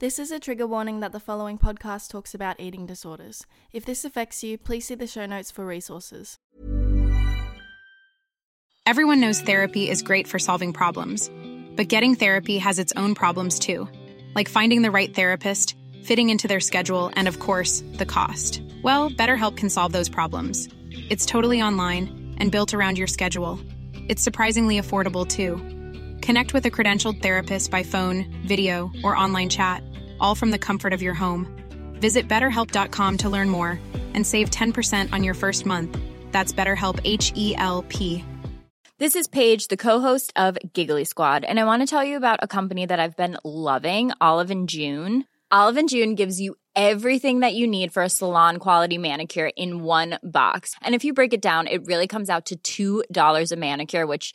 This is a trigger warning that the following podcast talks about eating disorders. If this affects you, please see the show notes for resources. Everyone knows therapy is great for solving problems, but getting therapy has its own problems too, like finding the right therapist, fitting into their schedule, and of course, the cost. Well, BetterHelp can solve those problems. It's totally online and built around your schedule. It's surprisingly affordable too. Connect with a credentialed therapist by phone, video, or online chat, all from the comfort of your home. Visit betterhelp.com to learn more and save 10% on your first month. That's BetterHelp H E L P. This is Paige, the co-host of Giggly Squad, and I want to tell you about a company that I've been loving, Olive and June. Olive and June gives you everything that you need for a salon quality manicure in one box. And if you break it down, it really comes out to $2 a manicure, which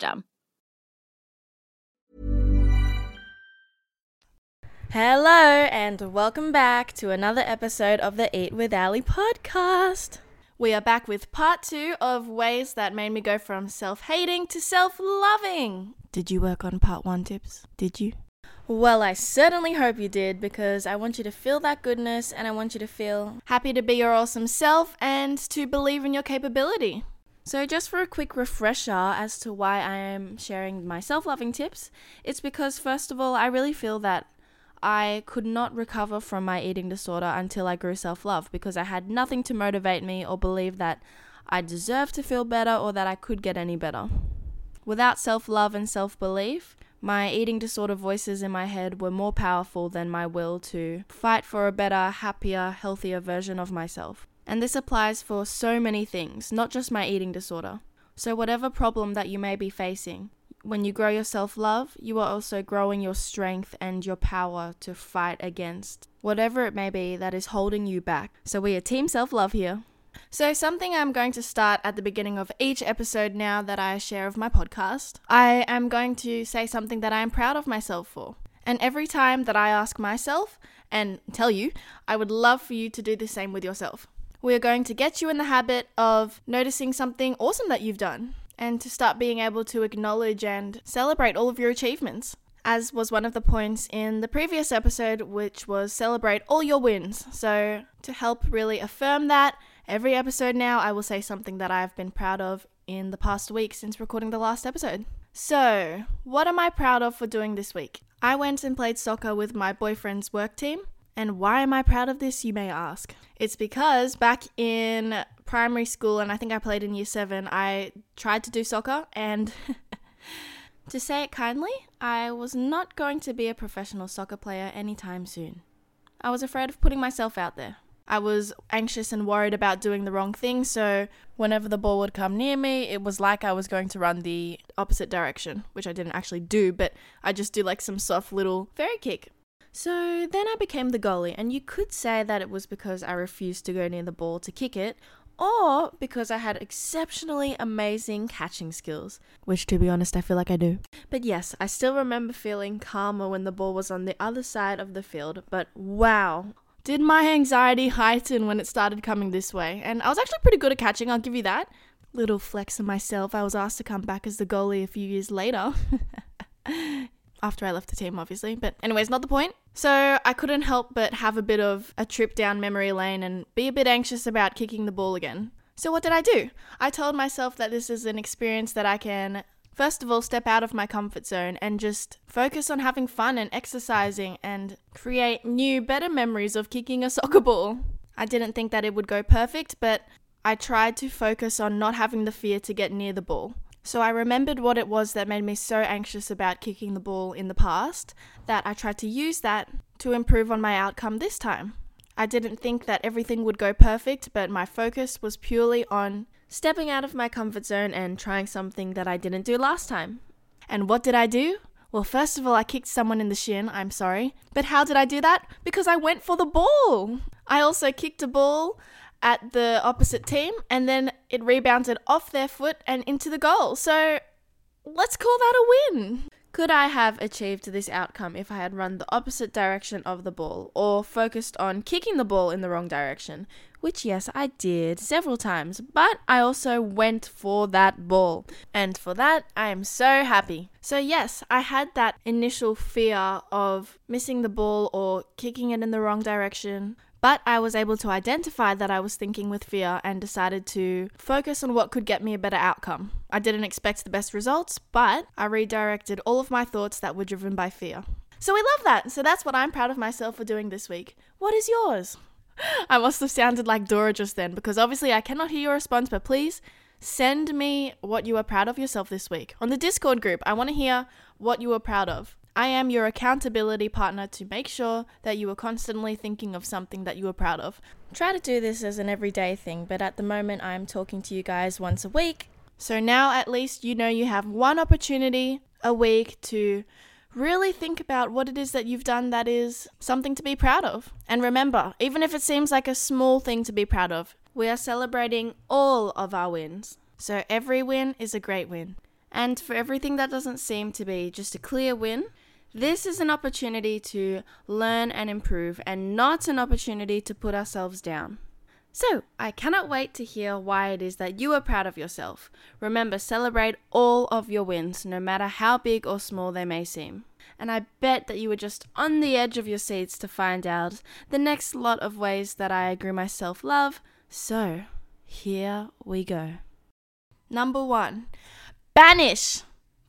Hello, and welcome back to another episode of the Eat with Ally podcast. We are back with part two of ways that made me go from self hating to self loving. Did you work on part one tips? Did you? Well, I certainly hope you did because I want you to feel that goodness and I want you to feel happy to be your awesome self and to believe in your capability. So, just for a quick refresher as to why I am sharing my self loving tips, it's because, first of all, I really feel that I could not recover from my eating disorder until I grew self love because I had nothing to motivate me or believe that I deserved to feel better or that I could get any better. Without self love and self belief, my eating disorder voices in my head were more powerful than my will to fight for a better, happier, healthier version of myself. And this applies for so many things, not just my eating disorder. So, whatever problem that you may be facing, when you grow your self love, you are also growing your strength and your power to fight against whatever it may be that is holding you back. So, we are Team Self Love here. So, something I'm going to start at the beginning of each episode now that I share of my podcast, I am going to say something that I am proud of myself for. And every time that I ask myself and tell you, I would love for you to do the same with yourself. We are going to get you in the habit of noticing something awesome that you've done and to start being able to acknowledge and celebrate all of your achievements. As was one of the points in the previous episode, which was celebrate all your wins. So, to help really affirm that, every episode now I will say something that I've been proud of in the past week since recording the last episode. So, what am I proud of for doing this week? I went and played soccer with my boyfriend's work team. And why am I proud of this, you may ask? It's because back in primary school, and I think I played in year seven, I tried to do soccer, and to say it kindly, I was not going to be a professional soccer player anytime soon. I was afraid of putting myself out there. I was anxious and worried about doing the wrong thing, so whenever the ball would come near me, it was like I was going to run the opposite direction, which I didn't actually do, but I just do like some soft little fairy kick. So then I became the goalie, and you could say that it was because I refused to go near the ball to kick it, or because I had exceptionally amazing catching skills, which to be honest, I feel like I do. But yes, I still remember feeling calmer when the ball was on the other side of the field, but wow. Did my anxiety heighten when it started coming this way? And I was actually pretty good at catching, I'll give you that. Little flex of myself, I was asked to come back as the goalie a few years later. after I left the team, obviously. But, anyways, not the point. So, I couldn't help but have a bit of a trip down memory lane and be a bit anxious about kicking the ball again. So, what did I do? I told myself that this is an experience that I can, first of all, step out of my comfort zone and just focus on having fun and exercising and create new, better memories of kicking a soccer ball. I didn't think that it would go perfect, but I tried to focus on not having the fear to get near the ball. So I remembered what it was that made me so anxious about kicking the ball in the past that I tried to use that to improve on my outcome this time. I didn't think that everything would go perfect, but my focus was purely on stepping out of my comfort zone and trying something that I didn't do last time. And what did I do? Well, first of all, I kicked someone in the shin, I'm sorry. But how did I do that? Because I went for the ball. I also kicked a ball at the opposite team and then it rebounded off their foot and into the goal. So let's call that a win. Could I have achieved this outcome if I had run the opposite direction of the ball or focused on kicking the ball in the wrong direction? Which, yes, I did several times, but I also went for that ball. And for that, I am so happy. So, yes, I had that initial fear of missing the ball or kicking it in the wrong direction. But I was able to identify that I was thinking with fear and decided to focus on what could get me a better outcome. I didn't expect the best results, but I redirected all of my thoughts that were driven by fear. So we love that. So that's what I'm proud of myself for doing this week. What is yours? I must have sounded like Dora just then because obviously I cannot hear your response, but please send me what you are proud of yourself this week. On the Discord group, I want to hear what you are proud of. I am your accountability partner to make sure that you are constantly thinking of something that you are proud of. Try to do this as an everyday thing, but at the moment I'm talking to you guys once a week. So now at least you know you have one opportunity a week to really think about what it is that you've done that is something to be proud of. And remember, even if it seems like a small thing to be proud of, we are celebrating all of our wins. So every win is a great win. And for everything that doesn't seem to be just a clear win, this is an opportunity to learn and improve and not an opportunity to put ourselves down. So, I cannot wait to hear why it is that you are proud of yourself. Remember, celebrate all of your wins, no matter how big or small they may seem. And I bet that you were just on the edge of your seats to find out the next lot of ways that I grew my self love. So, here we go. Number one, banish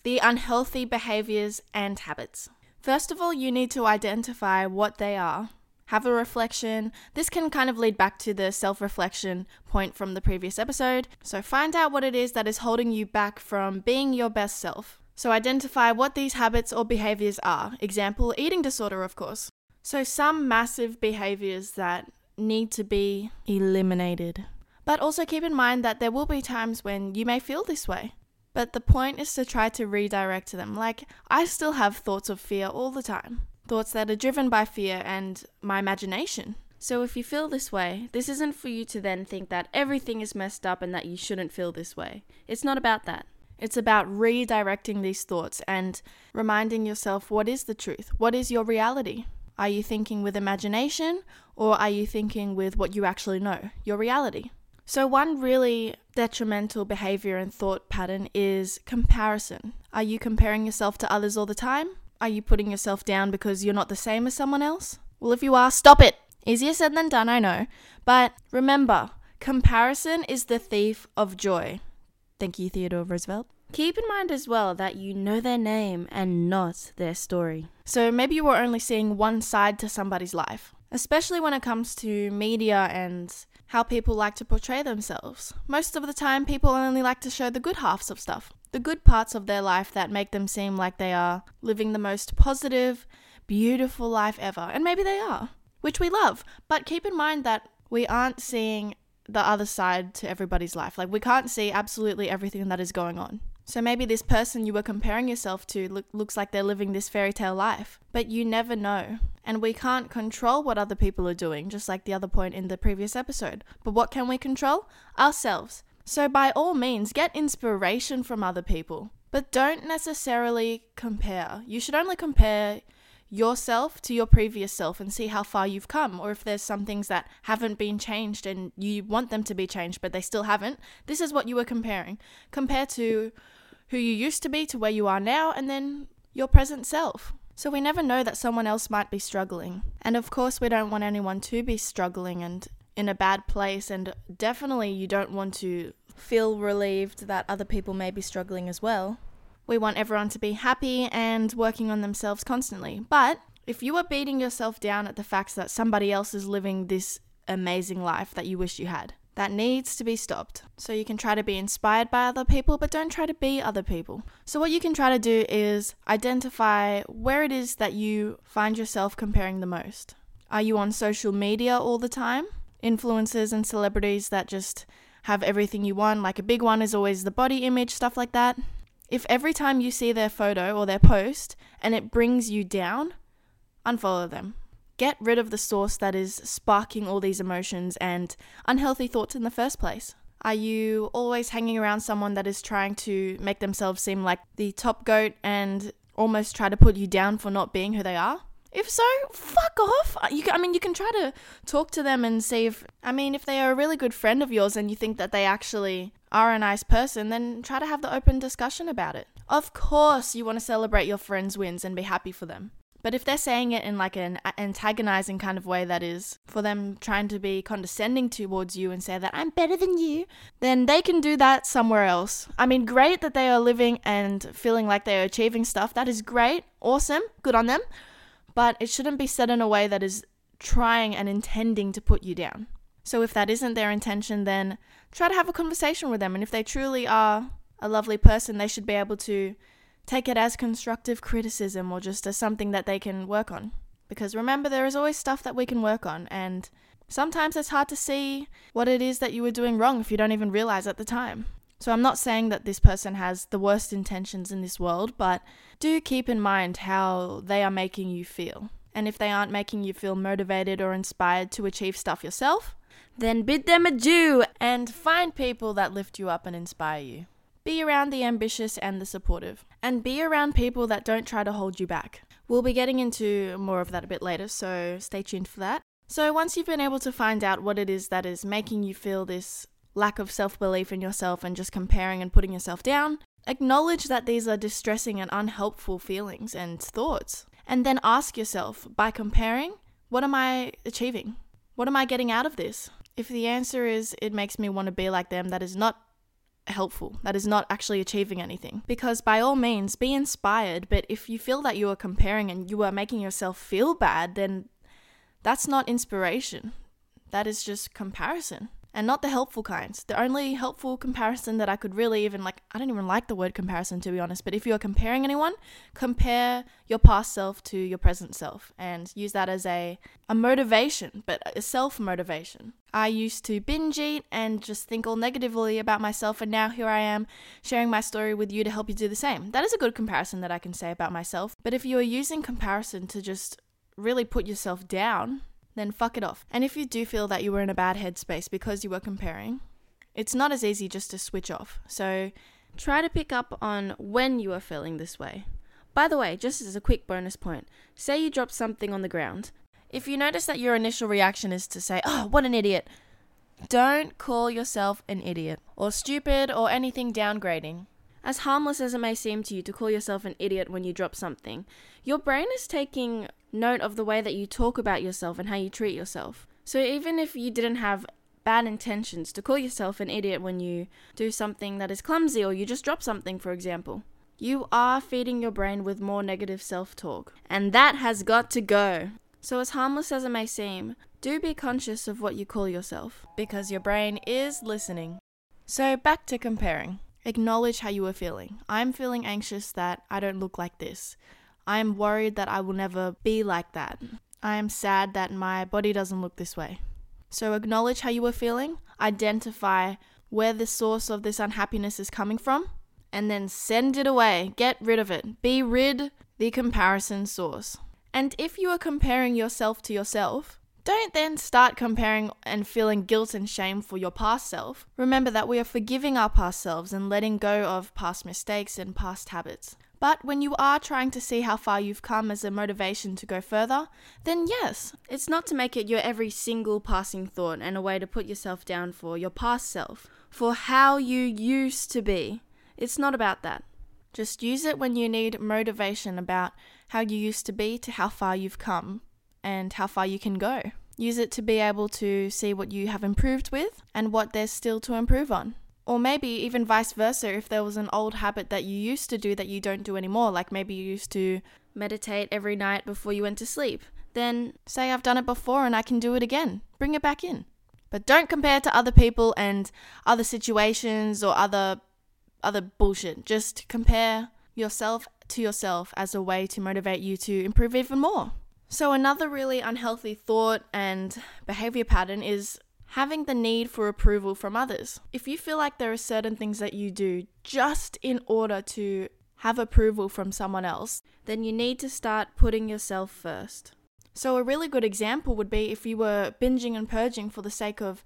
the unhealthy behaviors and habits. First of all, you need to identify what they are. Have a reflection. This can kind of lead back to the self reflection point from the previous episode. So, find out what it is that is holding you back from being your best self. So, identify what these habits or behaviors are. Example, eating disorder, of course. So, some massive behaviors that need to be eliminated. But also keep in mind that there will be times when you may feel this way. But the point is to try to redirect them. Like, I still have thoughts of fear all the time, thoughts that are driven by fear and my imagination. So, if you feel this way, this isn't for you to then think that everything is messed up and that you shouldn't feel this way. It's not about that. It's about redirecting these thoughts and reminding yourself what is the truth? What is your reality? Are you thinking with imagination or are you thinking with what you actually know, your reality? So, one really detrimental behavior and thought pattern is comparison. Are you comparing yourself to others all the time? Are you putting yourself down because you're not the same as someone else? Well, if you are, stop it! Easier said than done, I know. But remember, comparison is the thief of joy. Thank you, Theodore Roosevelt. Keep in mind as well that you know their name and not their story. So maybe you are only seeing one side to somebody's life, especially when it comes to media and how people like to portray themselves. Most of the time, people only like to show the good halves of stuff, the good parts of their life that make them seem like they are living the most positive, beautiful life ever. And maybe they are, which we love. But keep in mind that we aren't seeing the other side to everybody's life. Like, we can't see absolutely everything that is going on. So maybe this person you were comparing yourself to look, looks like they're living this fairy tale life, but you never know. And we can't control what other people are doing, just like the other point in the previous episode. But what can we control? Ourselves. So by all means, get inspiration from other people, but don't necessarily compare. You should only compare yourself to your previous self and see how far you've come, or if there's some things that haven't been changed and you want them to be changed, but they still haven't. This is what you were comparing. Compare to who you used to be to where you are now, and then your present self. So we never know that someone else might be struggling. And of course, we don't want anyone to be struggling and in a bad place, and definitely you don't want to feel relieved that other people may be struggling as well. We want everyone to be happy and working on themselves constantly. But if you are beating yourself down at the fact that somebody else is living this amazing life that you wish you had, that needs to be stopped. So you can try to be inspired by other people, but don't try to be other people. So, what you can try to do is identify where it is that you find yourself comparing the most. Are you on social media all the time? Influencers and celebrities that just have everything you want, like a big one is always the body image, stuff like that. If every time you see their photo or their post and it brings you down, unfollow them. Get rid of the source that is sparking all these emotions and unhealthy thoughts in the first place. Are you always hanging around someone that is trying to make themselves seem like the top goat and almost try to put you down for not being who they are? If so, fuck off. Uh, you, can, I mean, you can try to talk to them and see if, I mean, if they are a really good friend of yours and you think that they actually are a nice person, then try to have the open discussion about it. Of course, you want to celebrate your friends' wins and be happy for them. But if they're saying it in like an antagonizing kind of way that is for them trying to be condescending towards you and say that I'm better than you, then they can do that somewhere else. I mean, great that they are living and feeling like they are achieving stuff. That is great. Awesome. Good on them. But it shouldn't be said in a way that is trying and intending to put you down. So if that isn't their intention, then try to have a conversation with them. And if they truly are a lovely person, they should be able to take it as constructive criticism or just as something that they can work on. Because remember, there is always stuff that we can work on, and sometimes it's hard to see what it is that you were doing wrong if you don't even realize at the time. So I'm not saying that this person has the worst intentions in this world, but do keep in mind how they are making you feel. And if they aren't making you feel motivated or inspired to achieve stuff yourself, then bid them adieu and find people that lift you up and inspire you. Be around the ambitious and the supportive, and be around people that don't try to hold you back. We'll be getting into more of that a bit later, so stay tuned for that. So, once you've been able to find out what it is that is making you feel this lack of self belief in yourself and just comparing and putting yourself down, acknowledge that these are distressing and unhelpful feelings and thoughts. And then ask yourself by comparing, what am I achieving? What am I getting out of this? If the answer is it makes me want to be like them, that is not helpful. That is not actually achieving anything. Because by all means, be inspired, but if you feel that you are comparing and you are making yourself feel bad, then that's not inspiration. That is just comparison and not the helpful kinds. The only helpful comparison that I could really even like, I don't even like the word comparison to be honest, but if you're comparing anyone, compare your past self to your present self and use that as a, a motivation, but a self motivation. I used to binge eat and just think all negatively about myself, and now here I am sharing my story with you to help you do the same. That is a good comparison that I can say about myself. But if you are using comparison to just really put yourself down, then fuck it off. And if you do feel that you were in a bad headspace because you were comparing, it's not as easy just to switch off. So try to pick up on when you are feeling this way. By the way, just as a quick bonus point, say you drop something on the ground. If you notice that your initial reaction is to say, oh, what an idiot, don't call yourself an idiot or stupid or anything downgrading. As harmless as it may seem to you to call yourself an idiot when you drop something, your brain is taking note of the way that you talk about yourself and how you treat yourself. So even if you didn't have bad intentions to call yourself an idiot when you do something that is clumsy or you just drop something, for example, you are feeding your brain with more negative self talk. And that has got to go. So, as harmless as it may seem, do be conscious of what you call yourself because your brain is listening. So, back to comparing. Acknowledge how you are feeling. I'm feeling anxious that I don't look like this. I am worried that I will never be like that. I am sad that my body doesn't look this way. So acknowledge how you are feeling, identify where the source of this unhappiness is coming from, and then send it away. Get rid of it. Be rid the comparison source. And if you are comparing yourself to yourself, don't then start comparing and feeling guilt and shame for your past self. Remember that we are forgiving our past selves and letting go of past mistakes and past habits. But when you are trying to see how far you've come as a motivation to go further, then yes, it's not to make it your every single passing thought and a way to put yourself down for your past self, for how you used to be. It's not about that. Just use it when you need motivation about how you used to be to how far you've come and how far you can go. Use it to be able to see what you have improved with and what there's still to improve on. Or maybe even vice versa, if there was an old habit that you used to do that you don't do anymore, like maybe you used to meditate every night before you went to sleep, then say I've done it before and I can do it again. Bring it back in. But don't compare to other people and other situations or other other bullshit. Just compare yourself to yourself as a way to motivate you to improve even more. So, another really unhealthy thought and behavior pattern is having the need for approval from others. If you feel like there are certain things that you do just in order to have approval from someone else, then you need to start putting yourself first. So, a really good example would be if you were binging and purging for the sake of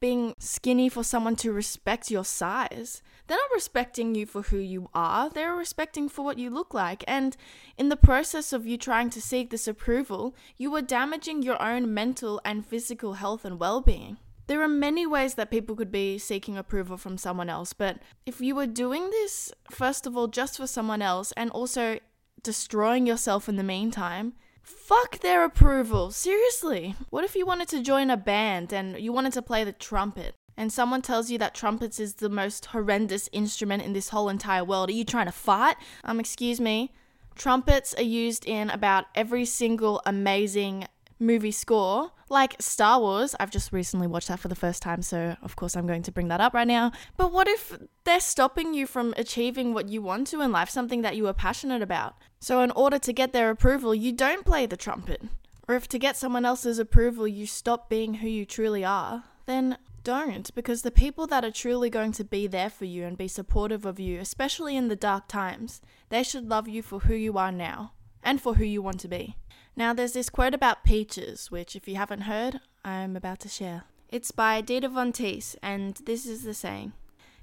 being skinny for someone to respect your size. They're not respecting you for who you are, they're respecting for what you look like. And in the process of you trying to seek this approval, you are damaging your own mental and physical health and well being. There are many ways that people could be seeking approval from someone else, but if you were doing this, first of all, just for someone else and also destroying yourself in the meantime, Fuck their approval. Seriously. What if you wanted to join a band and you wanted to play the trumpet? And someone tells you that trumpets is the most horrendous instrument in this whole entire world. Are you trying to fight? Um, excuse me. Trumpets are used in about every single amazing movie score, like Star Wars. I've just recently watched that for the first time, so of course I'm going to bring that up right now. But what if they're stopping you from achieving what you want to in life, something that you are passionate about? So, in order to get their approval, you don't play the trumpet. Or if to get someone else's approval, you stop being who you truly are, then don't, because the people that are truly going to be there for you and be supportive of you, especially in the dark times, they should love you for who you are now and for who you want to be. Now, there's this quote about peaches, which, if you haven't heard, I'm about to share. It's by Dita Von Teese, and this is the saying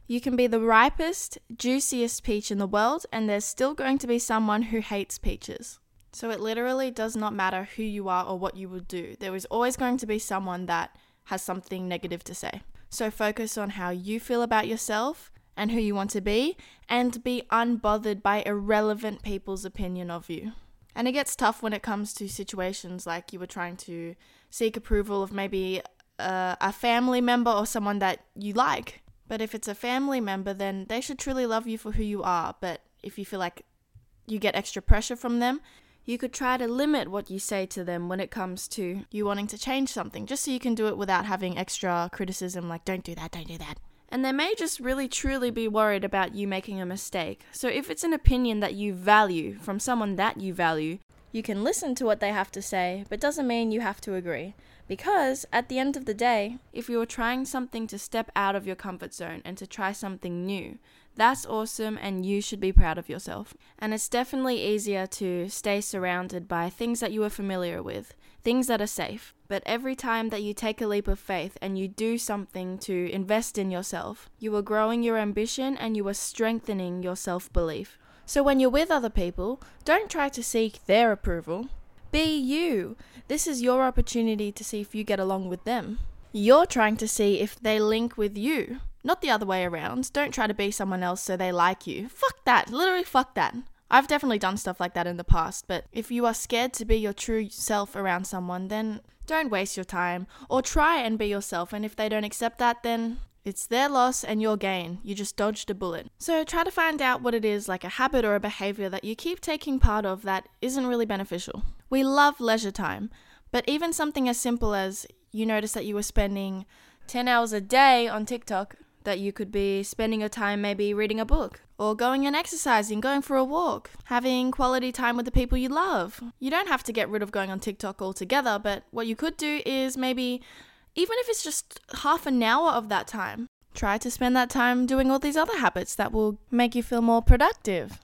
You can be the ripest, juiciest peach in the world, and there's still going to be someone who hates peaches. So it literally does not matter who you are or what you will do. There is always going to be someone that has something negative to say. So focus on how you feel about yourself and who you want to be, and be unbothered by irrelevant people's opinion of you. And it gets tough when it comes to situations like you were trying to seek approval of maybe uh, a family member or someone that you like. But if it's a family member, then they should truly love you for who you are. But if you feel like you get extra pressure from them, you could try to limit what you say to them when it comes to you wanting to change something, just so you can do it without having extra criticism like, don't do that, don't do that and they may just really truly be worried about you making a mistake. So if it's an opinion that you value from someone that you value, you can listen to what they have to say, but doesn't mean you have to agree. Because at the end of the day, if you're trying something to step out of your comfort zone and to try something new, that's awesome and you should be proud of yourself. And it's definitely easier to stay surrounded by things that you are familiar with, things that are safe. But every time that you take a leap of faith and you do something to invest in yourself, you are growing your ambition and you are strengthening your self belief. So when you're with other people, don't try to seek their approval. Be you. This is your opportunity to see if you get along with them. You're trying to see if they link with you, not the other way around. Don't try to be someone else so they like you. Fuck that. Literally, fuck that. I've definitely done stuff like that in the past, but if you are scared to be your true self around someone, then don't waste your time or try and be yourself. And if they don't accept that, then it's their loss and your gain. You just dodged a bullet. So try to find out what it is, like a habit or a behavior that you keep taking part of that isn't really beneficial. We love leisure time, but even something as simple as you notice that you were spending 10 hours a day on TikTok that you could be spending your time maybe reading a book or going and exercising, going for a walk, having quality time with the people you love. You don't have to get rid of going on TikTok altogether, but what you could do is maybe, even if it's just half an hour of that time, try to spend that time doing all these other habits that will make you feel more productive.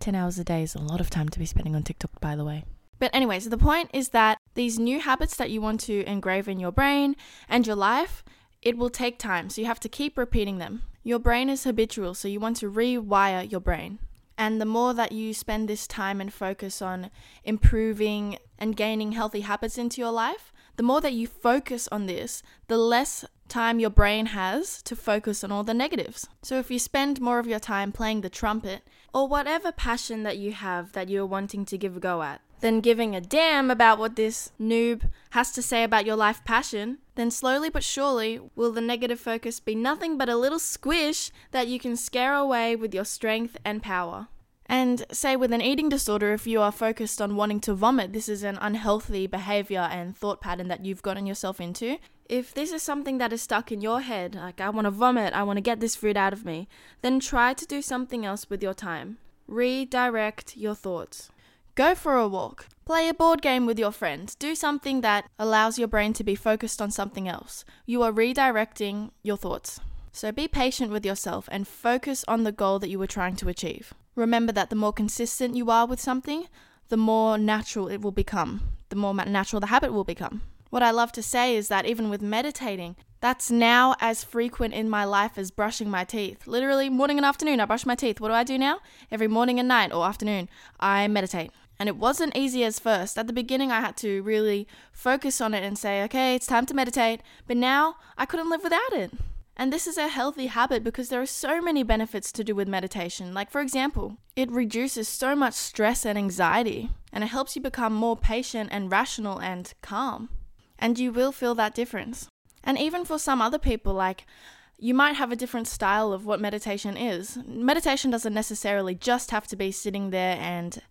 10 hours a day is a lot of time to be spending on TikTok, by the way. But, anyways, the point is that these new habits that you want to engrave in your brain and your life it will take time, so you have to keep repeating them. Your brain is habitual, so you want to rewire your brain. And the more that you spend this time and focus on improving and gaining healthy habits into your life, the more that you focus on this, the less time your brain has to focus on all the negatives. So if you spend more of your time playing the trumpet or whatever passion that you have that you're wanting to give a go at, than giving a damn about what this noob has to say about your life passion, then slowly but surely will the negative focus be nothing but a little squish that you can scare away with your strength and power. And say with an eating disorder, if you are focused on wanting to vomit, this is an unhealthy behavior and thought pattern that you've gotten yourself into. If this is something that is stuck in your head, like I want to vomit, I want to get this food out of me, then try to do something else with your time. Redirect your thoughts. Go for a walk. Play a board game with your friends. Do something that allows your brain to be focused on something else. You are redirecting your thoughts. So be patient with yourself and focus on the goal that you were trying to achieve. Remember that the more consistent you are with something, the more natural it will become, the more natural the habit will become. What I love to say is that even with meditating, that's now as frequent in my life as brushing my teeth. Literally, morning and afternoon, I brush my teeth. What do I do now? Every morning and night or afternoon, I meditate. And it wasn't easy as first. At the beginning, I had to really focus on it and say, okay, it's time to meditate. But now I couldn't live without it. And this is a healthy habit because there are so many benefits to do with meditation. Like, for example, it reduces so much stress and anxiety, and it helps you become more patient and rational and calm. And you will feel that difference. And even for some other people, like, you might have a different style of what meditation is. Meditation doesn't necessarily just have to be sitting there and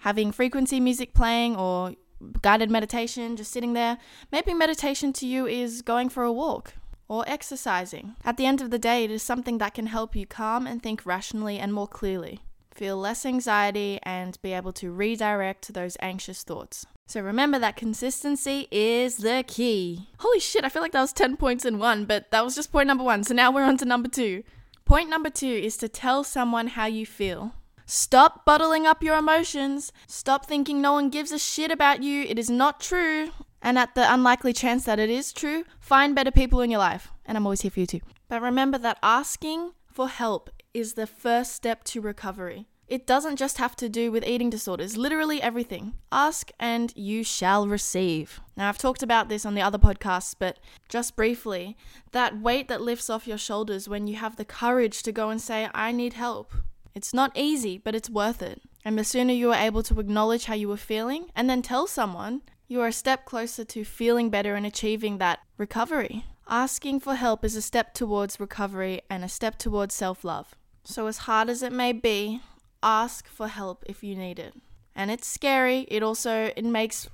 having frequency music playing or guided meditation, just sitting there. Maybe meditation to you is going for a walk or exercising. At the end of the day, it is something that can help you calm and think rationally and more clearly, feel less anxiety, and be able to redirect those anxious thoughts. So remember that consistency is the key. Holy shit, I feel like that was 10 points in one, but that was just point number one. So now we're on to number two. Point number two is to tell someone how you feel. Stop bottling up your emotions. Stop thinking no one gives a shit about you. It is not true. And at the unlikely chance that it is true, find better people in your life. And I'm always here for you too. But remember that asking for help is the first step to recovery. It doesn't just have to do with eating disorders, literally everything. Ask and you shall receive. Now, I've talked about this on the other podcasts, but just briefly, that weight that lifts off your shoulders when you have the courage to go and say, I need help. It's not easy, but it's worth it. And the sooner you are able to acknowledge how you were feeling and then tell someone, you are a step closer to feeling better and achieving that recovery. Asking for help is a step towards recovery and a step towards self love. So, as hard as it may be, ask for help if you need it. And it's scary. It also it makes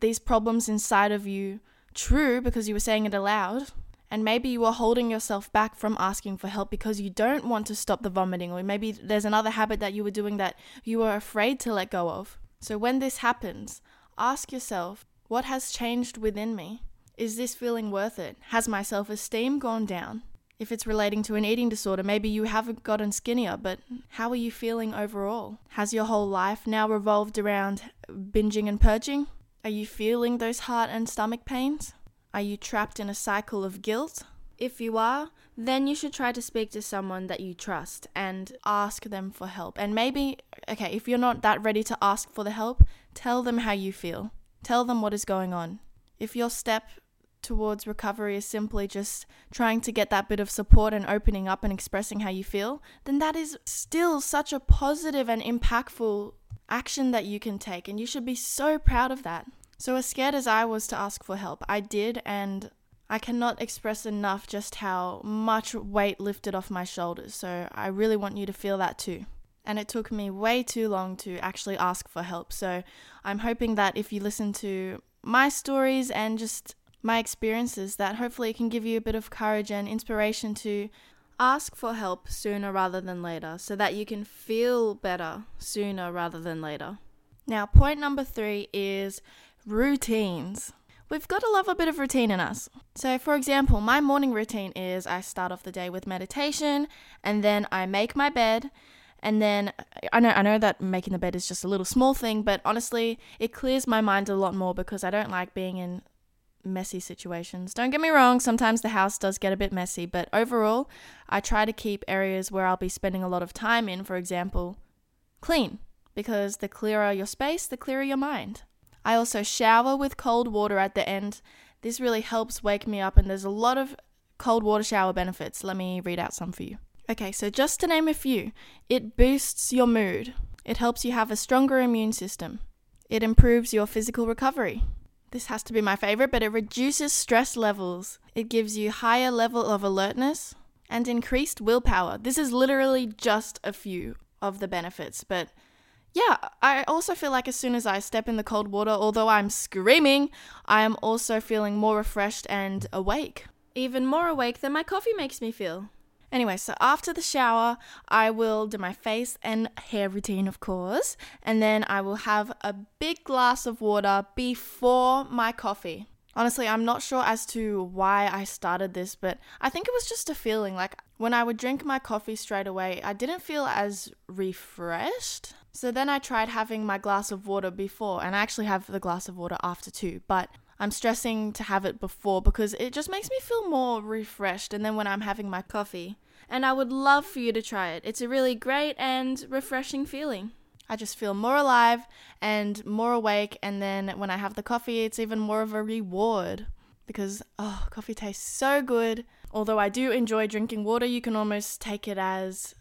these problems inside of you true because you were saying it aloud. And maybe you are holding yourself back from asking for help because you don't want to stop the vomiting, or maybe there's another habit that you were doing that you are afraid to let go of. So when this happens, ask yourself, what has changed within me? Is this feeling worth it? Has my self esteem gone down? If it's relating to an eating disorder, maybe you haven't gotten skinnier, but how are you feeling overall? Has your whole life now revolved around binging and purging? Are you feeling those heart and stomach pains? Are you trapped in a cycle of guilt? If you are, then you should try to speak to someone that you trust and ask them for help. And maybe, okay, if you're not that ready to ask for the help, tell them how you feel. Tell them what is going on. If your step towards recovery is simply just trying to get that bit of support and opening up and expressing how you feel, then that is still such a positive and impactful action that you can take. And you should be so proud of that. So, as scared as I was to ask for help, I did, and I cannot express enough just how much weight lifted off my shoulders. So, I really want you to feel that too. And it took me way too long to actually ask for help. So, I'm hoping that if you listen to my stories and just my experiences that hopefully it can give you a bit of courage and inspiration to ask for help sooner rather than later so that you can feel better sooner rather than later. Now, point number three is routines. We've got to love a bit of routine in us. So, for example, my morning routine is I start off the day with meditation and then I make my bed. And then I know I know that making the bed is just a little small thing, but honestly, it clears my mind a lot more because I don't like being in messy situations. Don't get me wrong, sometimes the house does get a bit messy, but overall, I try to keep areas where I'll be spending a lot of time in, for example, clean, because the clearer your space, the clearer your mind. I also shower with cold water at the end. This really helps wake me up, and there's a lot of cold water shower benefits. Let me read out some for you. Okay, so just to name a few, it boosts your mood, it helps you have a stronger immune system, it improves your physical recovery, this has to be my favorite, but it reduces stress levels. It gives you higher level of alertness and increased willpower. This is literally just a few of the benefits, but yeah, I also feel like as soon as I step in the cold water, although I'm screaming, I am also feeling more refreshed and awake. Even more awake than my coffee makes me feel. Anyway, so after the shower, I will do my face and hair routine, of course, and then I will have a big glass of water before my coffee. Honestly, I'm not sure as to why I started this, but I think it was just a feeling. Like when I would drink my coffee straight away, I didn't feel as refreshed. So then I tried having my glass of water before, and I actually have the glass of water after too, but I'm stressing to have it before because it just makes me feel more refreshed and then when I'm having my coffee. And I would love for you to try it. It's a really great and refreshing feeling. I just feel more alive and more awake and then when I have the coffee it's even more of a reward because oh, coffee tastes so good. Although I do enjoy drinking water, you can almost take it as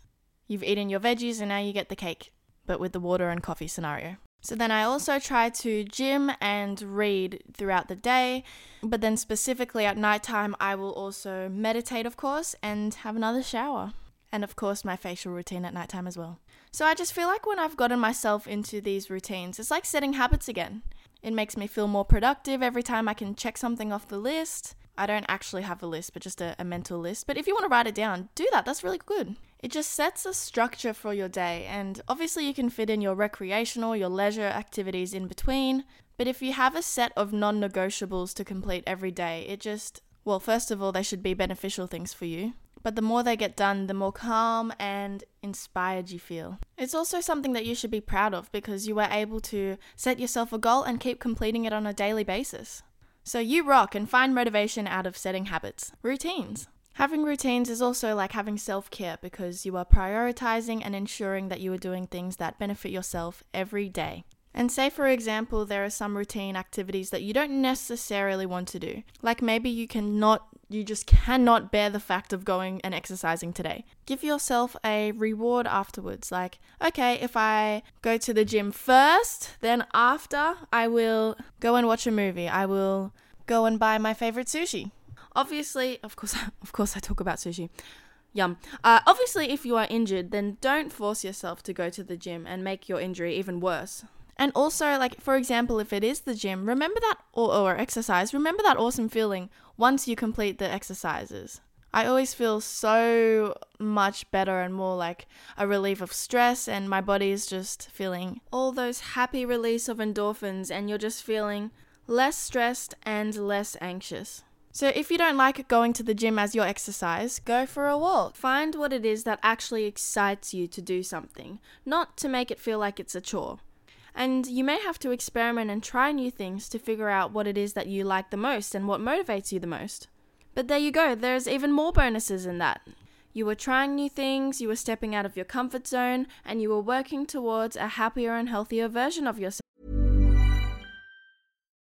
you've eaten your veggies and now you get the cake, but with the water and coffee scenario. So then I also try to gym and read throughout the day, but then specifically at nighttime, I will also meditate, of course, and have another shower. And of course, my facial routine at nighttime as well. So I just feel like when I've gotten myself into these routines, it's like setting habits again. It makes me feel more productive every time I can check something off the list. I don't actually have a list, but just a, a mental list. But if you want to write it down, do that. That's really good. It just sets a structure for your day, and obviously, you can fit in your recreational, your leisure activities in between. But if you have a set of non negotiables to complete every day, it just, well, first of all, they should be beneficial things for you. But the more they get done, the more calm and inspired you feel. It's also something that you should be proud of because you were able to set yourself a goal and keep completing it on a daily basis. So you rock and find motivation out of setting habits, routines. Having routines is also like having self care because you are prioritizing and ensuring that you are doing things that benefit yourself every day. And say, for example, there are some routine activities that you don't necessarily want to do. Like maybe you cannot, you just cannot bear the fact of going and exercising today. Give yourself a reward afterwards. Like, okay, if I go to the gym first, then after I will go and watch a movie. I will go and buy my favorite sushi. Obviously, of course, of course, I talk about sushi. Yum. Uh, obviously, if you are injured, then don't force yourself to go to the gym and make your injury even worse. And also, like for example, if it is the gym, remember that or, or exercise. Remember that awesome feeling once you complete the exercises. I always feel so much better and more like a relief of stress, and my body is just feeling all those happy release of endorphins, and you're just feeling less stressed and less anxious. So, if you don't like going to the gym as your exercise, go for a walk. Find what it is that actually excites you to do something, not to make it feel like it's a chore. And you may have to experiment and try new things to figure out what it is that you like the most and what motivates you the most. But there you go, there's even more bonuses in that. You were trying new things, you were stepping out of your comfort zone, and you were working towards a happier and healthier version of yourself.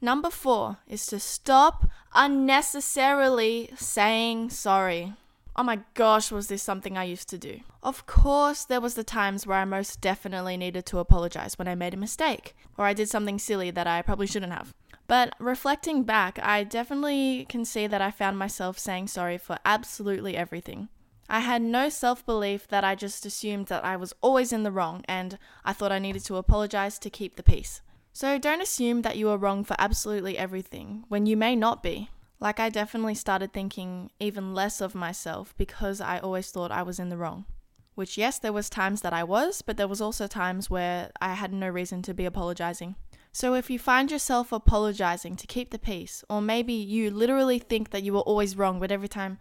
Number four is to stop unnecessarily saying sorry. Oh my gosh, was this something I used to do? Of course, there was the times where I most definitely needed to apologize when I made a mistake or I did something silly that I probably shouldn't have. But reflecting back, I definitely can see that I found myself saying sorry for absolutely everything. I had no self belief that I just assumed that I was always in the wrong and I thought I needed to apologize to keep the peace. So don't assume that you are wrong for absolutely everything when you may not be. Like, I definitely started thinking even less of myself because I always thought I was in the wrong. Which, yes, there was times that I was, but there was also times where I had no reason to be apologizing. So if you find yourself apologizing to keep the peace, or maybe you literally think that you were always wrong, but every time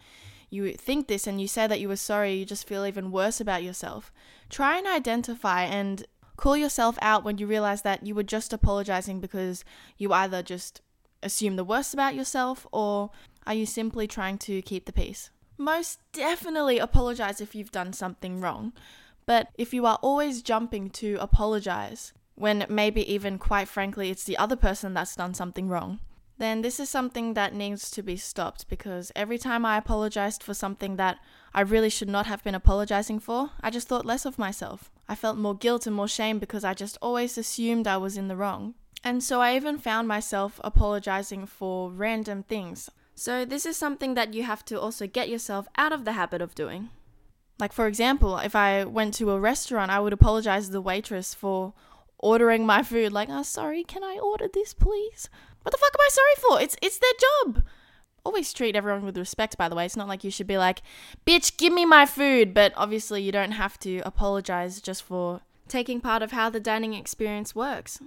you think this and you say that you were sorry, you just feel even worse about yourself, try and identify and call yourself out when you realize that you were just apologizing because you either just assume the worst about yourself, or are you simply trying to keep the peace? Most definitely apologize if you've done something wrong, but if you are always jumping to apologize, when maybe even quite frankly it's the other person that's done something wrong, then this is something that needs to be stopped because every time I apologized for something that I really should not have been apologizing for, I just thought less of myself. I felt more guilt and more shame because I just always assumed I was in the wrong. And so I even found myself apologizing for random things. So this is something that you have to also get yourself out of the habit of doing. Like, for example, if I went to a restaurant, I would apologize to the waitress for ordering my food. Like, oh, sorry, can I order this, please? What the fuck am I sorry for? It's it's their job. Always treat everyone with respect, by the way. It's not like you should be like, bitch, give me my food. But obviously, you don't have to apologize just for taking part of how the dining experience works.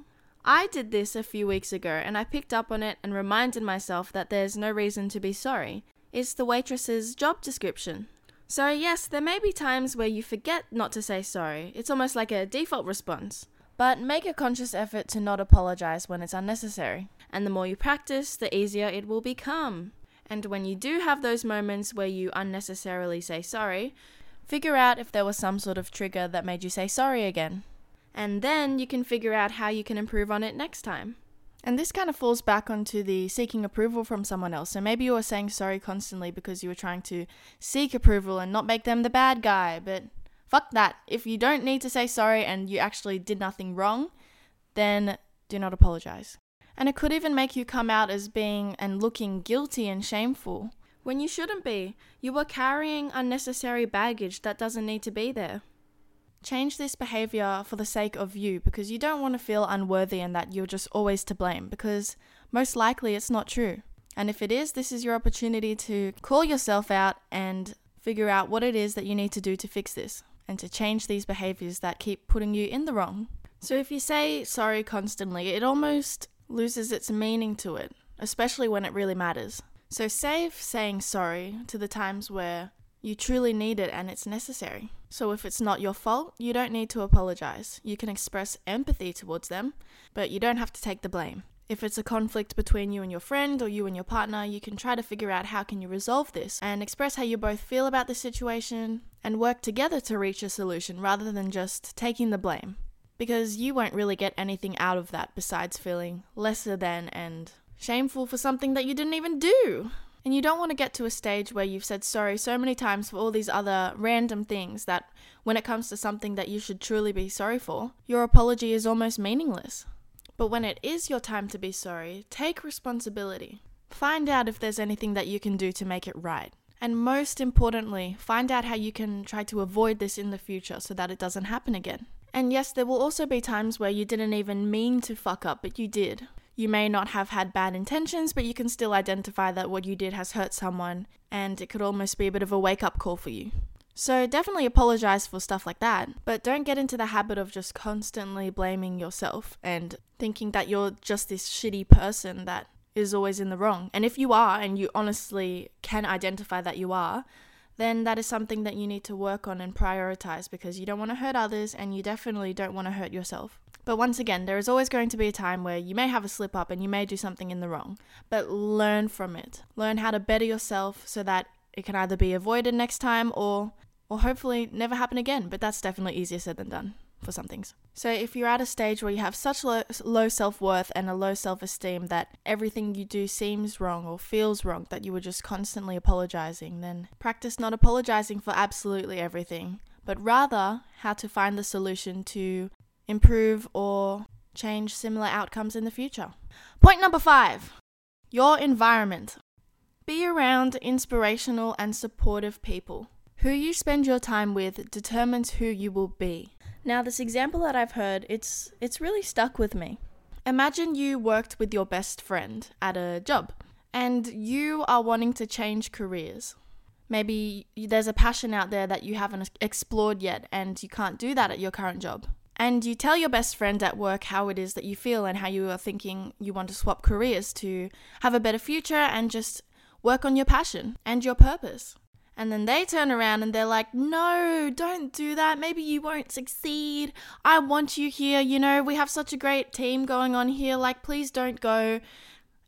I did this a few weeks ago and I picked up on it and reminded myself that there's no reason to be sorry. It's the waitress's job description. So, yes, there may be times where you forget not to say sorry. It's almost like a default response. But make a conscious effort to not apologize when it's unnecessary. And the more you practice, the easier it will become. And when you do have those moments where you unnecessarily say sorry, figure out if there was some sort of trigger that made you say sorry again and then you can figure out how you can improve on it next time. And this kind of falls back onto the seeking approval from someone else. So maybe you were saying sorry constantly because you were trying to seek approval and not make them the bad guy, but fuck that. If you don't need to say sorry and you actually did nothing wrong, then do not apologize. And it could even make you come out as being and looking guilty and shameful when you shouldn't be. You are carrying unnecessary baggage that doesn't need to be there. Change this behavior for the sake of you because you don't want to feel unworthy and that you're just always to blame because most likely it's not true. And if it is, this is your opportunity to call yourself out and figure out what it is that you need to do to fix this and to change these behaviors that keep putting you in the wrong. So if you say sorry constantly, it almost loses its meaning to it, especially when it really matters. So save saying sorry to the times where you truly need it and it's necessary. So if it's not your fault, you don't need to apologize. You can express empathy towards them, but you don't have to take the blame. If it's a conflict between you and your friend or you and your partner, you can try to figure out how can you resolve this and express how you both feel about the situation and work together to reach a solution rather than just taking the blame. Because you won't really get anything out of that besides feeling lesser than and shameful for something that you didn't even do. And you don't want to get to a stage where you've said sorry so many times for all these other random things that when it comes to something that you should truly be sorry for, your apology is almost meaningless. But when it is your time to be sorry, take responsibility. Find out if there's anything that you can do to make it right. And most importantly, find out how you can try to avoid this in the future so that it doesn't happen again. And yes, there will also be times where you didn't even mean to fuck up, but you did. You may not have had bad intentions, but you can still identify that what you did has hurt someone, and it could almost be a bit of a wake up call for you. So definitely apologize for stuff like that, but don't get into the habit of just constantly blaming yourself and thinking that you're just this shitty person that is always in the wrong. And if you are, and you honestly can identify that you are, then that is something that you need to work on and prioritize because you don't want to hurt others and you definitely don't want to hurt yourself. But once again, there is always going to be a time where you may have a slip up and you may do something in the wrong. But learn from it. Learn how to better yourself so that it can either be avoided next time or or hopefully never happen again, but that's definitely easier said than done. For some things. So if you're at a stage where you have such low, low self worth and a low self esteem that everything you do seems wrong or feels wrong, that you were just constantly apologizing, then practice not apologizing for absolutely everything, but rather how to find the solution to improve or change similar outcomes in the future. Point number five your environment. Be around inspirational and supportive people. Who you spend your time with determines who you will be. Now, this example that I've heard, it's it's really stuck with me. Imagine you worked with your best friend at a job and you are wanting to change careers. Maybe there's a passion out there that you haven't explored yet and you can't do that at your current job. And you tell your best friend at work how it is that you feel and how you are thinking you want to swap careers to have a better future and just work on your passion and your purpose. And then they turn around and they're like, no, don't do that. Maybe you won't succeed. I want you here. You know, we have such a great team going on here. Like, please don't go.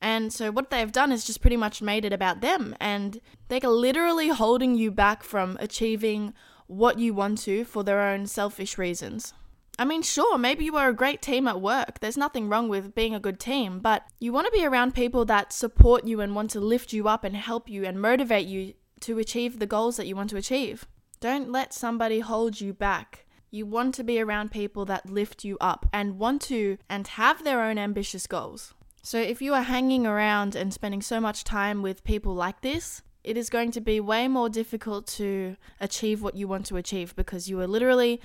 And so, what they've done is just pretty much made it about them. And they're literally holding you back from achieving what you want to for their own selfish reasons. I mean, sure, maybe you are a great team at work. There's nothing wrong with being a good team, but you want to be around people that support you and want to lift you up and help you and motivate you to achieve the goals that you want to achieve. Don't let somebody hold you back. You want to be around people that lift you up and want to and have their own ambitious goals. So if you are hanging around and spending so much time with people like this, it is going to be way more difficult to achieve what you want to achieve because you are literally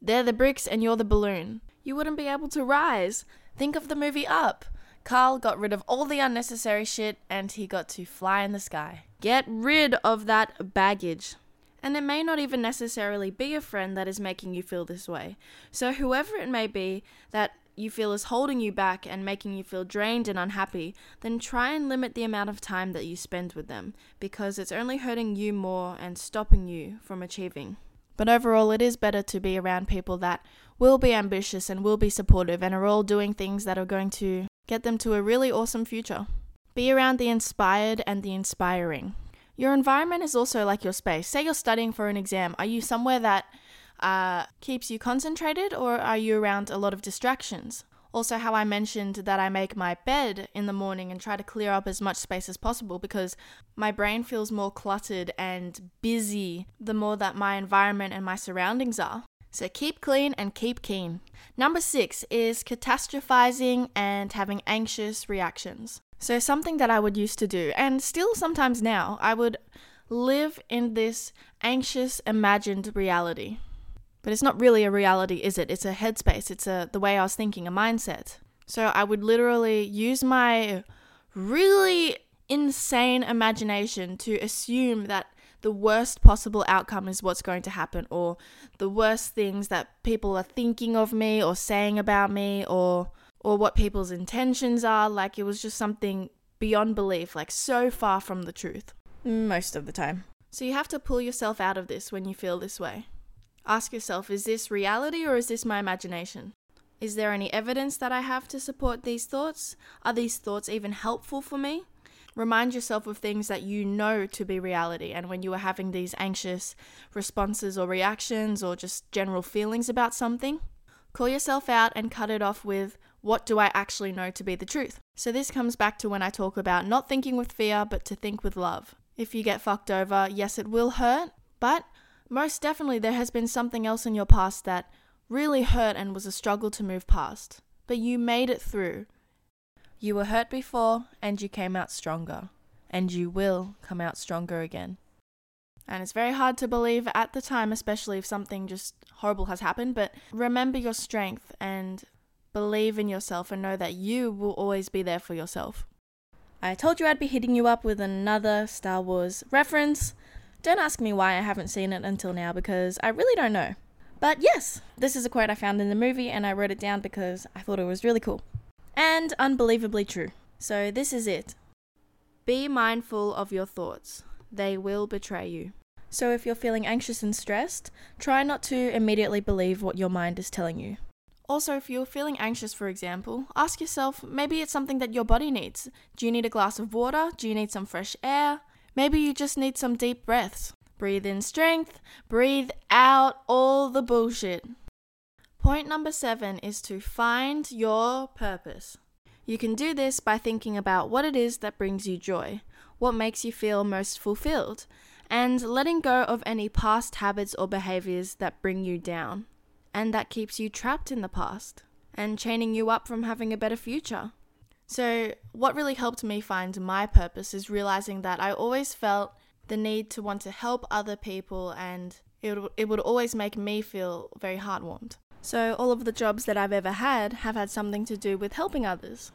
they're the bricks and you're the balloon. You wouldn't be able to rise. Think of the movie Up. Carl got rid of all the unnecessary shit and he got to fly in the sky. Get rid of that baggage. And it may not even necessarily be a friend that is making you feel this way. So, whoever it may be that you feel is holding you back and making you feel drained and unhappy, then try and limit the amount of time that you spend with them because it's only hurting you more and stopping you from achieving. But overall, it is better to be around people that will be ambitious and will be supportive and are all doing things that are going to get them to a really awesome future. Be around the inspired and the inspiring. Your environment is also like your space. Say you're studying for an exam. Are you somewhere that uh, keeps you concentrated or are you around a lot of distractions? Also, how I mentioned that I make my bed in the morning and try to clear up as much space as possible because my brain feels more cluttered and busy the more that my environment and my surroundings are. So keep clean and keep keen. Number six is catastrophizing and having anxious reactions. So, something that I would used to do, and still sometimes now, I would live in this anxious imagined reality. But it's not really a reality, is it? It's a headspace. It's a the way I was thinking, a mindset. So I would literally use my really insane imagination to assume that the worst possible outcome is what's going to happen or the worst things that people are thinking of me or saying about me or or what people's intentions are like it was just something beyond belief like so far from the truth most of the time so you have to pull yourself out of this when you feel this way Ask yourself is this reality or is this my imagination? Is there any evidence that I have to support these thoughts? Are these thoughts even helpful for me? Remind yourself of things that you know to be reality, and when you are having these anxious responses or reactions or just general feelings about something, call yourself out and cut it off with what do I actually know to be the truth? So, this comes back to when I talk about not thinking with fear, but to think with love. If you get fucked over, yes, it will hurt, but most definitely, there has been something else in your past that really hurt and was a struggle to move past, but you made it through. You were hurt before and you came out stronger, and you will come out stronger again. And it's very hard to believe at the time, especially if something just horrible has happened, but remember your strength and believe in yourself and know that you will always be there for yourself. I told you I'd be hitting you up with another Star Wars reference. Don't ask me why I haven't seen it until now because I really don't know. But yes, this is a quote I found in the movie and I wrote it down because I thought it was really cool. And unbelievably true. So this is it Be mindful of your thoughts, they will betray you. So if you're feeling anxious and stressed, try not to immediately believe what your mind is telling you. Also, if you're feeling anxious, for example, ask yourself maybe it's something that your body needs. Do you need a glass of water? Do you need some fresh air? Maybe you just need some deep breaths. Breathe in strength, breathe out all the bullshit. Point number seven is to find your purpose. You can do this by thinking about what it is that brings you joy, what makes you feel most fulfilled, and letting go of any past habits or behaviors that bring you down and that keeps you trapped in the past and chaining you up from having a better future. So, what really helped me find my purpose is realizing that I always felt the need to want to help other people and it would, it would always make me feel very heartwarmed. So, all of the jobs that I've ever had have had something to do with helping others.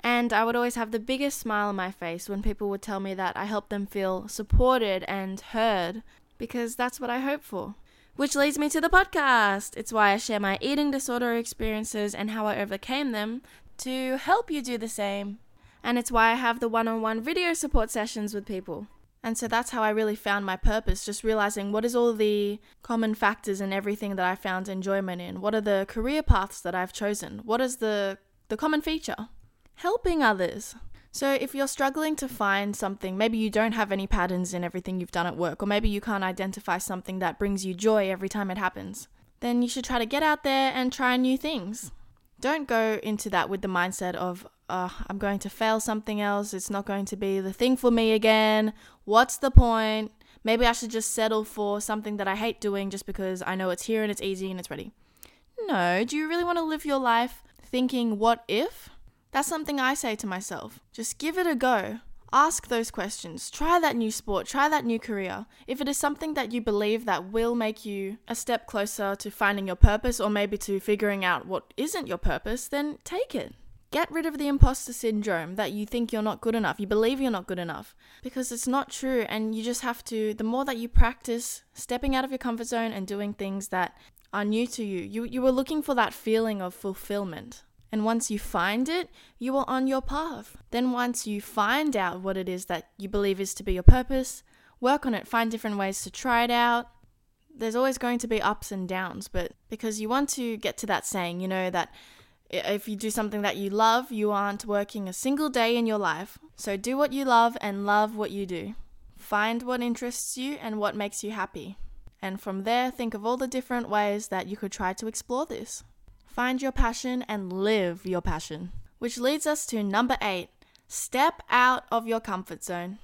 And I would always have the biggest smile on my face when people would tell me that I helped them feel supported and heard, because that's what I hope for. Which leads me to the podcast. It's why I share my eating disorder experiences and how I overcame them to help you do the same. And it's why I have the one on one video support sessions with people. And so that's how I really found my purpose, just realizing what is all the common factors in everything that I found enjoyment in. What are the career paths that I've chosen? What is the the common feature? Helping others. So if you're struggling to find something, maybe you don't have any patterns in everything you've done at work, or maybe you can't identify something that brings you joy every time it happens, then you should try to get out there and try new things. Don't go into that with the mindset of, uh, I'm going to fail something else. It's not going to be the thing for me again. What's the point? Maybe I should just settle for something that I hate doing just because I know it's here and it's easy and it's ready. No, do you really want to live your life thinking, what if? That's something I say to myself. Just give it a go. Ask those questions. Try that new sport. Try that new career. If it is something that you believe that will make you a step closer to finding your purpose or maybe to figuring out what isn't your purpose, then take it. Get rid of the imposter syndrome that you think you're not good enough, you believe you're not good enough, because it's not true. And you just have to, the more that you practice stepping out of your comfort zone and doing things that are new to you, you, you were looking for that feeling of fulfillment. And once you find it, you are on your path. Then, once you find out what it is that you believe is to be your purpose, work on it, find different ways to try it out. There's always going to be ups and downs, but because you want to get to that saying, you know, that if you do something that you love, you aren't working a single day in your life. So, do what you love and love what you do. Find what interests you and what makes you happy. And from there, think of all the different ways that you could try to explore this. Find your passion and live your passion. Which leads us to number eight step out of your comfort zone.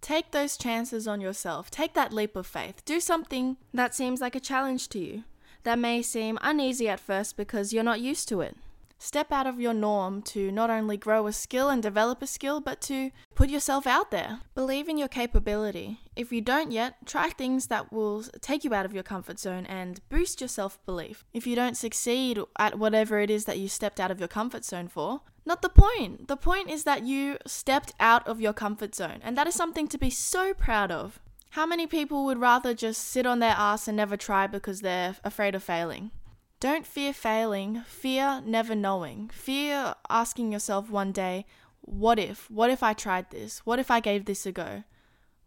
Take those chances on yourself. Take that leap of faith. Do something that seems like a challenge to you, that may seem uneasy at first because you're not used to it. Step out of your norm to not only grow a skill and develop a skill, but to put yourself out there. Believe in your capability. If you don't yet, try things that will take you out of your comfort zone and boost your self belief. If you don't succeed at whatever it is that you stepped out of your comfort zone for, not the point. The point is that you stepped out of your comfort zone, and that is something to be so proud of. How many people would rather just sit on their ass and never try because they're afraid of failing? Don't fear failing, fear never knowing. Fear asking yourself one day, what if? What if I tried this? What if I gave this a go?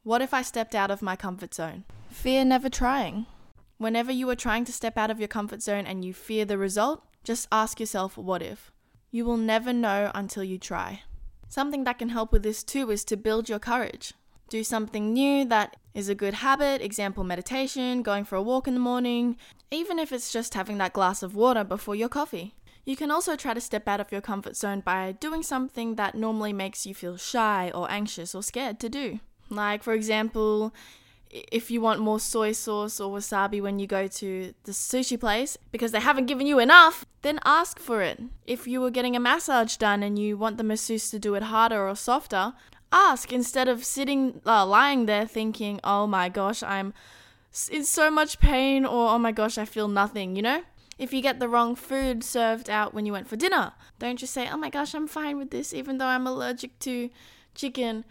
What if I stepped out of my comfort zone? Fear never trying. Whenever you are trying to step out of your comfort zone and you fear the result, just ask yourself, what if? You will never know until you try. Something that can help with this too is to build your courage. Do something new that is a good habit, example meditation, going for a walk in the morning, even if it's just having that glass of water before your coffee. You can also try to step out of your comfort zone by doing something that normally makes you feel shy or anxious or scared to do. Like, for example, if you want more soy sauce or wasabi when you go to the sushi place because they haven't given you enough, then ask for it. If you were getting a massage done and you want the masseuse to do it harder or softer, ask. Instead of sitting uh, lying there thinking oh my gosh i'm in so much pain or oh my gosh i feel nothing you know? If you get the wrong food served out when you went for dinner don't just say oh my gosh i'm fine with this even though i'm allergic to chicken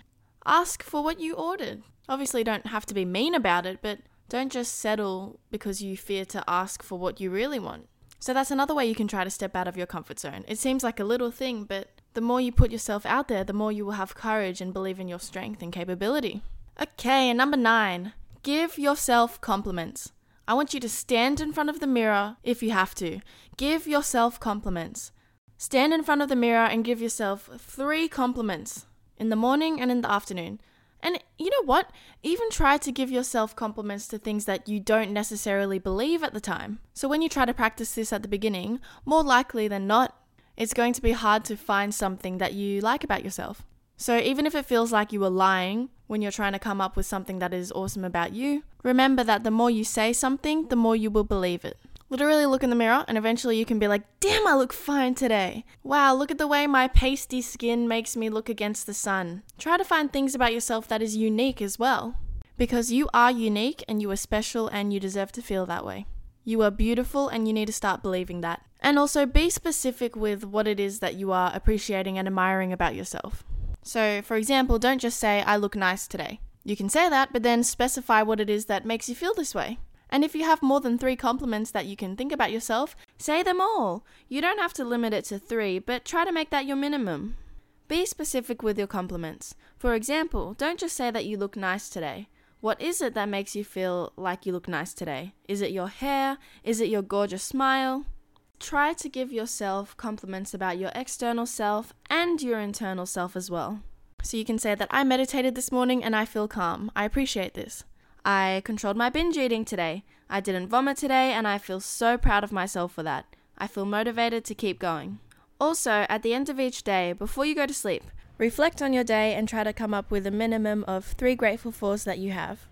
ask for what you ordered obviously don't have to be mean about it but don't just settle because you fear to ask for what you really want so that's another way you can try to step out of your comfort zone it seems like a little thing but the more you put yourself out there, the more you will have courage and believe in your strength and capability. Okay, and number nine, give yourself compliments. I want you to stand in front of the mirror if you have to. Give yourself compliments. Stand in front of the mirror and give yourself three compliments in the morning and in the afternoon. And you know what? Even try to give yourself compliments to things that you don't necessarily believe at the time. So when you try to practice this at the beginning, more likely than not, it's going to be hard to find something that you like about yourself. So even if it feels like you are lying when you're trying to come up with something that is awesome about you, remember that the more you say something, the more you will believe it. Literally look in the mirror and eventually you can be like, damn, I look fine today. Wow, look at the way my pasty skin makes me look against the sun. Try to find things about yourself that is unique as well. Because you are unique and you are special and you deserve to feel that way. You are beautiful and you need to start believing that. And also be specific with what it is that you are appreciating and admiring about yourself. So, for example, don't just say, I look nice today. You can say that, but then specify what it is that makes you feel this way. And if you have more than three compliments that you can think about yourself, say them all. You don't have to limit it to three, but try to make that your minimum. Be specific with your compliments. For example, don't just say that you look nice today. What is it that makes you feel like you look nice today? Is it your hair? Is it your gorgeous smile? Try to give yourself compliments about your external self and your internal self as well. So you can say that I meditated this morning and I feel calm. I appreciate this. I controlled my binge eating today. I didn't vomit today, and I feel so proud of myself for that. I feel motivated to keep going. Also, at the end of each day, before you go to sleep, reflect on your day and try to come up with a minimum of three grateful fors that you have.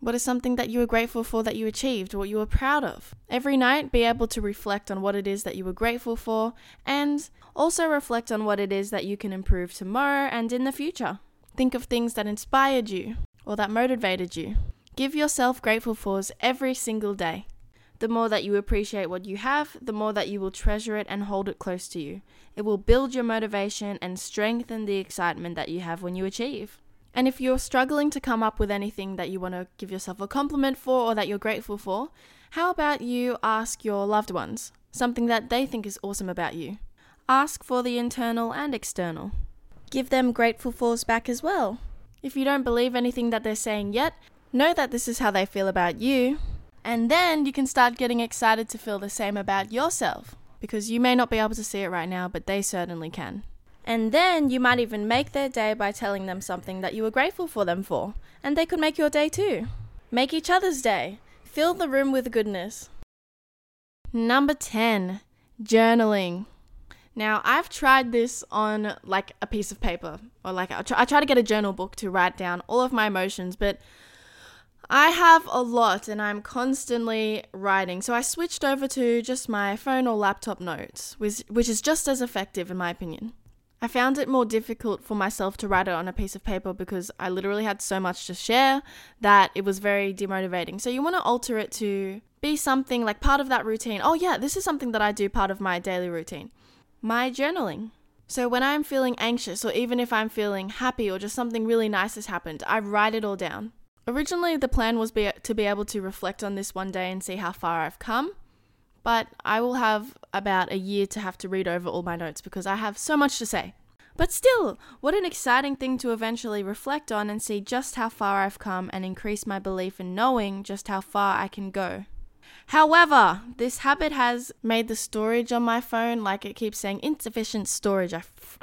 What is something that you were grateful for that you achieved, what you were proud of? Every night, be able to reflect on what it is that you were grateful for, and also reflect on what it is that you can improve tomorrow and in the future. Think of things that inspired you or that motivated you. Give yourself grateful fors every single day. The more that you appreciate what you have, the more that you will treasure it and hold it close to you. It will build your motivation and strengthen the excitement that you have when you achieve. And if you're struggling to come up with anything that you want to give yourself a compliment for or that you're grateful for, how about you ask your loved ones something that they think is awesome about you? Ask for the internal and external. Give them grateful fors back as well. If you don't believe anything that they're saying yet, Know that this is how they feel about you, and then you can start getting excited to feel the same about yourself because you may not be able to see it right now, but they certainly can. And then you might even make their day by telling them something that you were grateful for them for, and they could make your day too. Make each other's day. Fill the room with goodness. Number 10, journaling. Now, I've tried this on like a piece of paper, or like I try, I try to get a journal book to write down all of my emotions, but I have a lot and I'm constantly writing. So I switched over to just my phone or laptop notes, which, is just as effective in my opinion. I found it more difficult for myself to write it on a piece of paper because I literally had so much to share that it was very demotivating. So you want to alter it to be something like part of that routine. Oh, yeah, this is something that I do part of my daily routine. My journaling. So when I'm feeling anxious, or even if I'm feeling happy, or just something really nice has happened, I write it all down. Originally, the plan was be, to be able to reflect on this one day and see how far I've come, but I will have about a year to have to read over all my notes because I have so much to say. But still, what an exciting thing to eventually reflect on and see just how far I've come and increase my belief in knowing just how far I can go. However, this habit has made the storage on my phone, like it keeps saying insufficient storage, I f-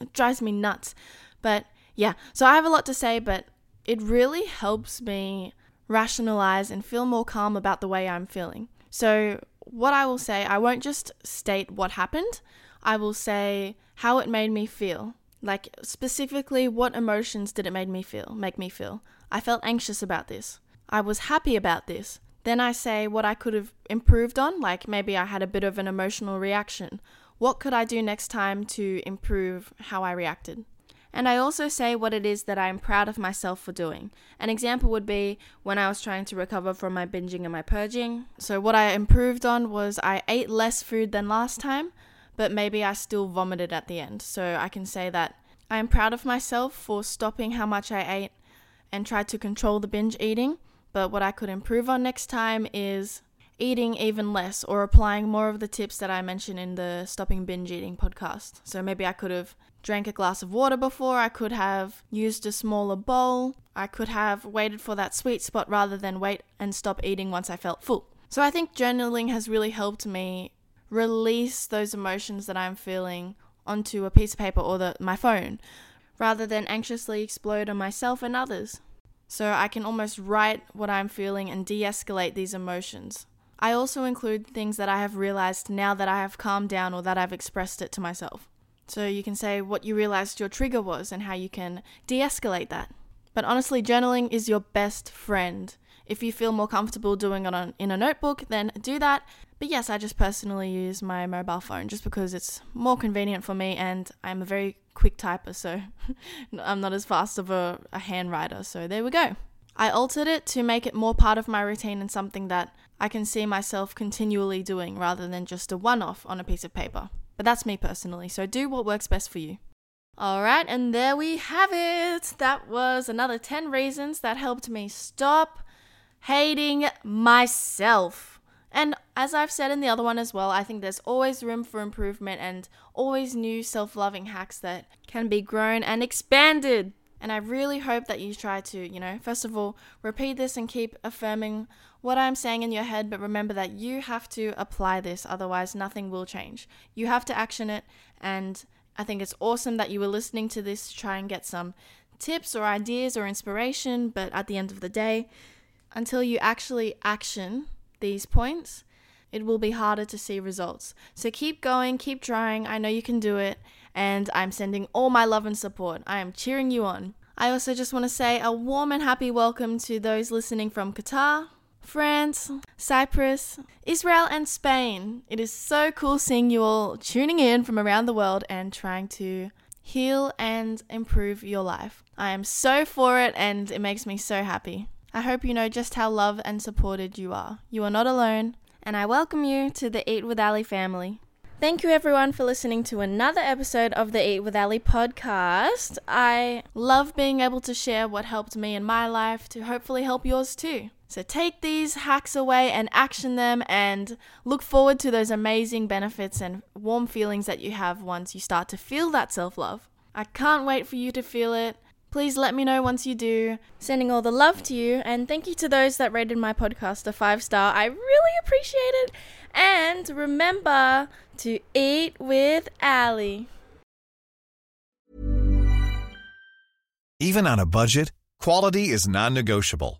it drives me nuts. But yeah, so I have a lot to say, but it really helps me rationalize and feel more calm about the way I'm feeling. So, what I will say, I won't just state what happened, I will say how it made me feel. Like specifically what emotions did it make me feel, make me feel. I felt anxious about this. I was happy about this. Then I say what I could have improved on, like maybe I had a bit of an emotional reaction. What could I do next time to improve how I reacted? And I also say what it is that I am proud of myself for doing. An example would be when I was trying to recover from my binging and my purging. So, what I improved on was I ate less food than last time, but maybe I still vomited at the end. So, I can say that I am proud of myself for stopping how much I ate and tried to control the binge eating. But what I could improve on next time is eating even less or applying more of the tips that I mentioned in the Stopping Binge Eating podcast. So maybe I could have drank a glass of water before, I could have used a smaller bowl, I could have waited for that sweet spot rather than wait and stop eating once I felt full. So I think journaling has really helped me release those emotions that I'm feeling onto a piece of paper or the, my phone. rather than anxiously explode on myself and others. So I can almost write what I'm feeling and de escalate these emotions. I also include things that I have realized now that I have calmed down or that I've expressed it to myself. So you can say what you realized your trigger was and how you can de escalate that. But honestly, journaling is your best friend. If you feel more comfortable doing it on, in a notebook, then do that. But yes, I just personally use my mobile phone just because it's more convenient for me and I'm a very quick typer, so I'm not as fast of a, a hand writer. So there we go. I altered it to make it more part of my routine and something that I can see myself continually doing rather than just a one off on a piece of paper. But that's me personally, so do what works best for you. Alright, and there we have it. That was another 10 reasons that helped me stop hating myself. And as I've said in the other one as well, I think there's always room for improvement and always new self loving hacks that can be grown and expanded. And I really hope that you try to, you know, first of all, repeat this and keep affirming what I'm saying in your head, but remember that you have to apply this, otherwise, nothing will change. You have to action it, and I think it's awesome that you were listening to this to try and get some tips or ideas or inspiration, but at the end of the day, until you actually action these points, it will be harder to see results. So keep going, keep trying. I know you can do it, and I'm sending all my love and support. I am cheering you on. I also just want to say a warm and happy welcome to those listening from Qatar, France, Cyprus, Israel, and Spain. It is so cool seeing you all tuning in from around the world and trying to heal and improve your life. I am so for it and it makes me so happy. I hope you know just how loved and supported you are. You are not alone, and I welcome you to the Eat with Ally family. Thank you everyone for listening to another episode of the Eat with Ally podcast. I love being able to share what helped me in my life to hopefully help yours too. So take these hacks away and action them and look forward to those amazing benefits and warm feelings that you have once you start to feel that self love. I can't wait for you to feel it. Please let me know once you do. Sending all the love to you, and thank you to those that rated my podcast a five star. I really appreciate it. And remember to eat with Ally. Even on a budget, quality is non negotiable.